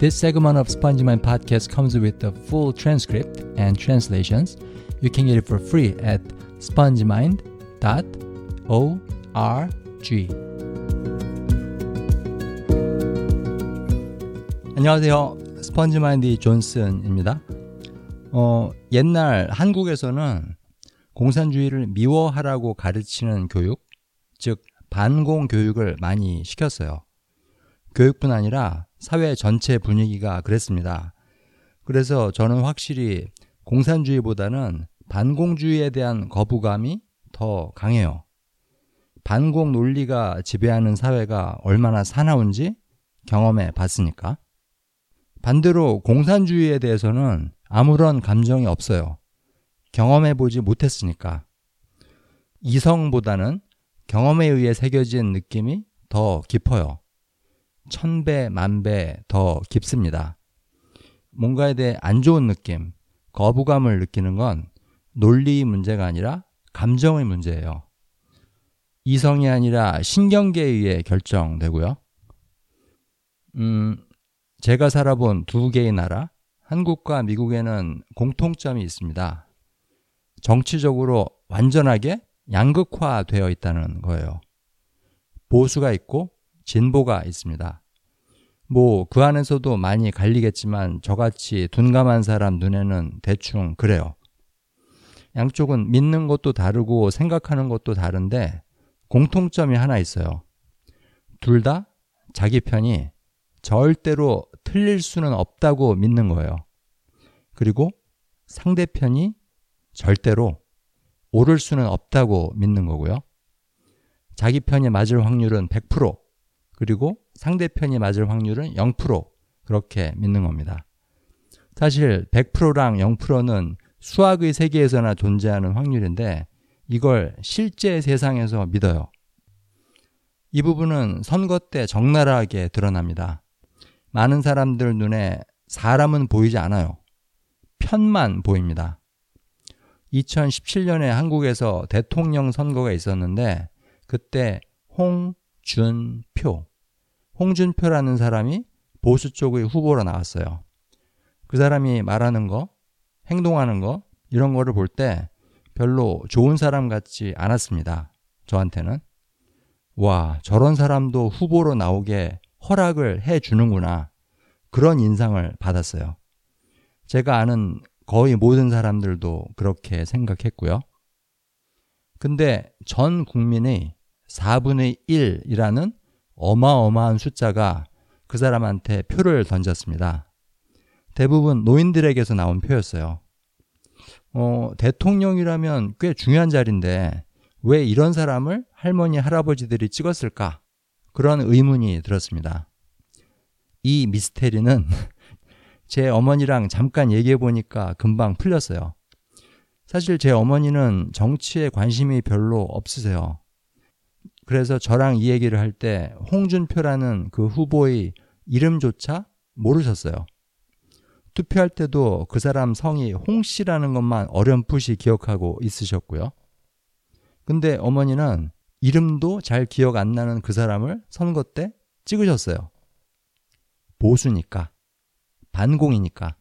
This segment of SpongeMind podcast comes with the full transcript and translations. You can get it for free at spongemind.org. 안녕하세요. 스펀지마인드 존슨입니다. 어, 옛날 한국에서는 공산주의를 미워하라고 가르치는 교육, 즉 반공 교육을 많이 시켰어요. 교육뿐 아니라 사회 전체 분위기가 그랬습니다. 그래서 저는 확실히 공산주의보다는 반공주의에 대한 거부감이 더 강해요. 반공 논리가 지배하는 사회가 얼마나 사나운지 경험해 봤으니까. 반대로 공산주의에 대해서는 아무런 감정이 없어요. 경험해 보지 못했으니까. 이성보다는 경험에 의해 새겨진 느낌이 더 깊어요. 천 배, 만 배 더 깊습니다. 뭔가에 대해 안 좋은 느낌, 거부감을 느끼는 건 논리 문제가 아니라 감정의 문제예요. 이성이 아니라 신경계에 의해 결정되고요. 음, 제가 살아본 두 개의 나라, 한국과 미국에는 공통점이 있습니다. 정치적으로 완전하게 양극화되어 있다는 거예요. 보수가 있고 진보가 있습니다. 뭐 그 안에서도 많이 갈리겠지만 저같이 둔감한 사람 눈에는 대충 그래요. 양쪽은 믿는 것도 다르고 생각하는 것도 다른데 공통점이 하나 있어요. 둘 다 자기 편이 절대로 틀릴 수는 없다고 믿는 거예요. 그리고 상대편이 절대로 옳을 수는 없다고 믿는 거고요. 자기 편이 맞을 확률은 100%, 그리고 상대편이 맞을 확률은 0% 그렇게 믿는 겁니다. 사실 100%랑 0%는 수학의 세계에서나 존재하는 확률인데 이걸 실제 세상에서 믿어요. 이 부분은 선거 때 적나라하게 드러납니다. 많은 사람들 눈에 사람은 보이지 않아요. 편만 보입니다. 2017년에 한국에서 대통령 선거가 있었는데 그때 홍준표 홍준표라는 사람이 보수 쪽의 후보로 나왔어요. 그 사람이 말하는 거, 행동하는 거, 이런 거를 볼 때 별로 좋은 사람 같지 않았습니다. 저한테는. 와, 저런 사람도 후보로 나오게 허락을 해 주는구나. 그런 인상을 받았어요. 제가 아는 거의 모든 사람들도 그렇게 생각했고요. 근데 전 국민의 4분의 1이라는 어마어마한 숫자가 그 사람한테 표를 던졌습니다. 대부분 노인들에게서 나온 표였어요. 어, 대통령이라면 꽤 중요한 자리인데 왜 이런 사람을 할머니, 할아버지들이 찍었을까? 그런 의문이 들었습니다. 이 미스테리는 제 어머니랑 잠깐 얘기해 보니까 금방 풀렸어요. 사실 제 어머니는 정치에 관심이 별로 없으세요. 그래서 저랑 이 얘기를 할 때 홍준표라는 그 후보의 이름조차 모르셨어요. 투표할 때도 그 사람 성이 홍 씨라는 것만 어렴풋이 기억하고 있으셨고요. 근데 어머니는 이름도 잘 기억 안 나는 그 사람을 선거 때 찍으셨어요. 보수니까. 반공이니까.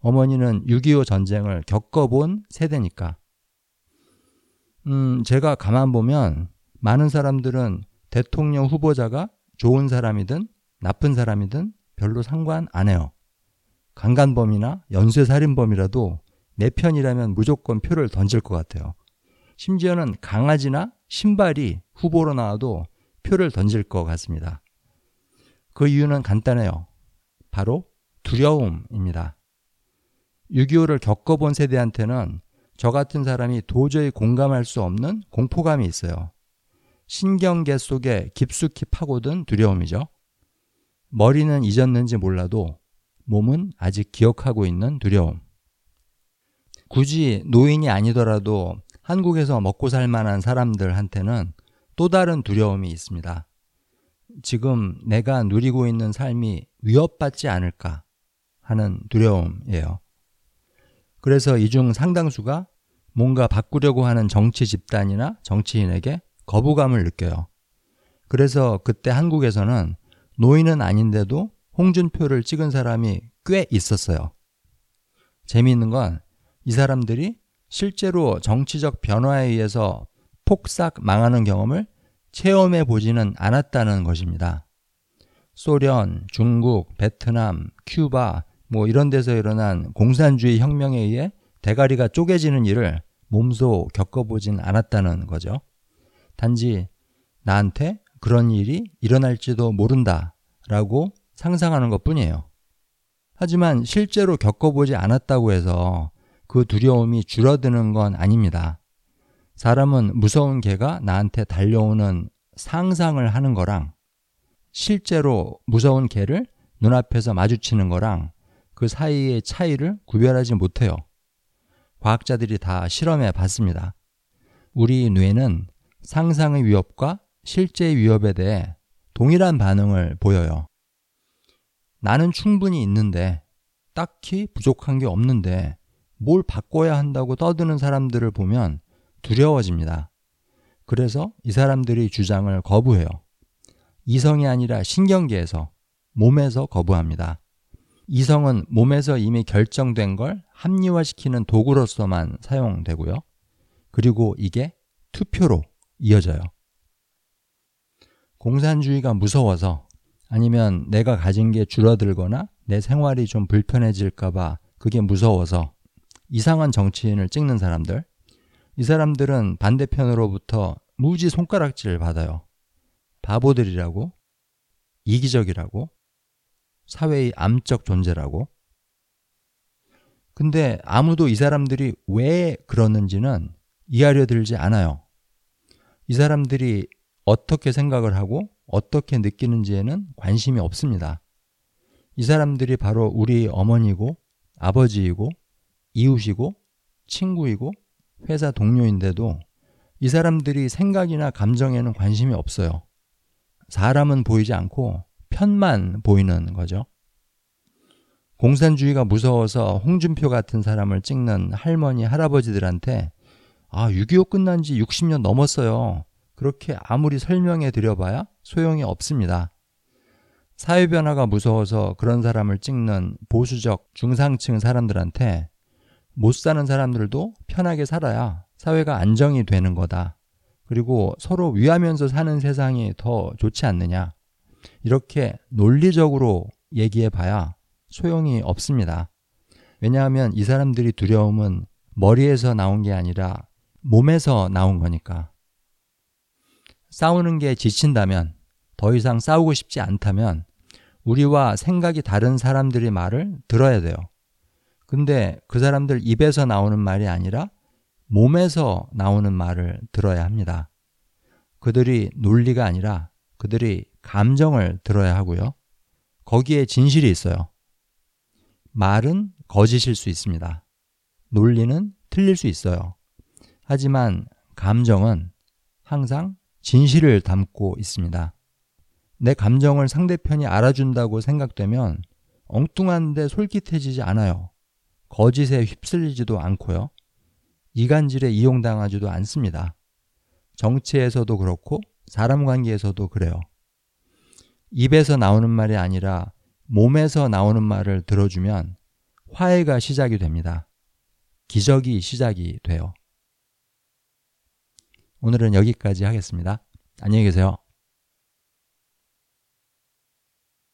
어머니는 6.25 전쟁을 겪어본 세대니까. 음, 제가 가만 보면 많은 사람들은 대통령 후보자가 좋은 사람이든 나쁜 사람이든 별로 상관 안 해요. 강간범이나 연쇄살인범이라도 내 편이라면 무조건 표를 던질 것 같아요. 심지어는 강아지나 신발이 후보로 나와도 표를 던질 것 같습니다. 그 이유는 간단해요. 바로 두려움입니다. 6.25를 겪어본 세대한테는 저 같은 사람이 도저히 공감할 수 없는 공포감이 있어요. 신경계 속에 깊숙이 파고든 두려움이죠. 머리는 잊었는지 몰라도 몸은 아직 기억하고 있는 두려움. 굳이 노인이 아니더라도 한국에서 먹고 살 만한 사람들한테는 또 다른 두려움이 있습니다. 지금 내가 누리고 있는 삶이 위협받지 않을까 하는 두려움이에요. 그래서 이 중 상당수가 뭔가 바꾸려고 하는 정치 집단이나 정치인에게 거부감을 느껴요. 그래서 그때 한국에서는 노인은 아닌데도 홍준표를 찍은 사람이 꽤 있었어요. 재미있는 건 이 사람들이 실제로 정치적 변화에 의해서 폭삭 망하는 경험을 체험해 보지는 않았다는 것입니다. 소련, 중국, 베트남, 큐바, 뭐 이런 데서 일어난 공산주의 혁명에 의해 대가리가 쪼개지는 일을 몸소 겪어보진 않았다는 거죠. 단지 나한테 그런 일이 일어날지도 모른다 라고 상상하는 것 뿐이에요. 하지만 실제로 겪어보지 않았다고 해서 그 두려움이 줄어드는 건 아닙니다. 사람은 무서운 개가 나한테 달려오는 상상을 하는 거랑 실제로 무서운 개를 눈앞에서 마주치는 거랑 그 사이의 차이를 구별하지 못해요. 과학자들이 다 실험해 봤습니다. 우리 뇌는 상상의 위협과 실제 위협에 대해 동일한 반응을 보여요. 나는 충분히 있는데 딱히 부족한 게 없는데 뭘 바꿔야 한다고 떠드는 사람들을 보면 두려워집니다. 그래서 이 사람들이 주장을 거부해요. 이성이 아니라 신경계에서, 몸에서 거부합니다. 이성은 몸에서 이미 결정된 걸 합리화시키는 도구로서만 사용되고요. 그리고 이게 투표로 이어져요. 공산주의가 무서워서 아니면 내가 가진 게 줄어들거나 내 생활이 좀 불편해질까봐 그게 무서워서 이상한 정치인을 찍는 사람들, 이 사람들은 반대편으로부터 무지 손가락질을 받아요. 바보들이라고, 이기적이라고, 사회의 암적 존재라고. 근데 아무도 이 사람들이 왜 그러는지는 이해하려 들지 않아요. 이 사람들이 어떻게 생각을 하고 어떻게 느끼는지에는 관심이 없습니다. 이 사람들이 바로 우리 어머니고 아버지이고 이웃이고 친구이고 회사 동료인데도 이 사람들이 생각이나 감정에는 관심이 없어요. 사람은 보이지 않고 편만 보이는 거죠. 공산주의가 무서워서 홍준표 같은 사람을 찍는 할머니, 할아버지들한테 아, 6.25 끝난 지 60년 넘었어요. 그렇게 아무리 설명해 드려봐야 소용이 없습니다. 사회변화가 무서워서 그런 사람을 찍는 보수적 중상층 사람들한테 못 사는 사람들도 편하게 살아야 사회가 안정이 되는 거다. 그리고 서로 위하면서 사는 세상이 더 좋지 않느냐. 이렇게 논리적으로 얘기해 봐야 소용이 없습니다. 왜냐하면 이 사람들이 두려움은 머리에서 나온 게 아니라 몸에서 나온 거니까. 싸우는 게 지친다면, 더 이상 싸우고 싶지 않다면, 우리와 생각이 다른 사람들의 말을 들어야 돼요. 근데 그 사람들 입에서 나오는 말이 아니라 몸에서 나오는 말을 들어야 합니다. 그들이 논리가 아니라 그들이 감정을 들어야 하고요. 거기에 진실이 있어요. 말은 거짓일 수 있습니다. 논리는 틀릴 수 있어요. 하지만 감정은 항상 진실을 담고 있습니다. 내 감정을 상대편이 알아준다고 생각되면 엉뚱한데 솔깃해지지 않아요. 거짓에 휩쓸리지도 않고요. 이간질에 이용당하지도 않습니다. 정치에서도 그렇고 사람 관계에서도 그래요. 입에서 나오는 말이 아니라 몸에서 나오는 말을 들어주면 화해가 시작이 됩니다. 기적이 시작이 돼요. 오늘은 여기까지 하겠습니다. 안녕히 계세요.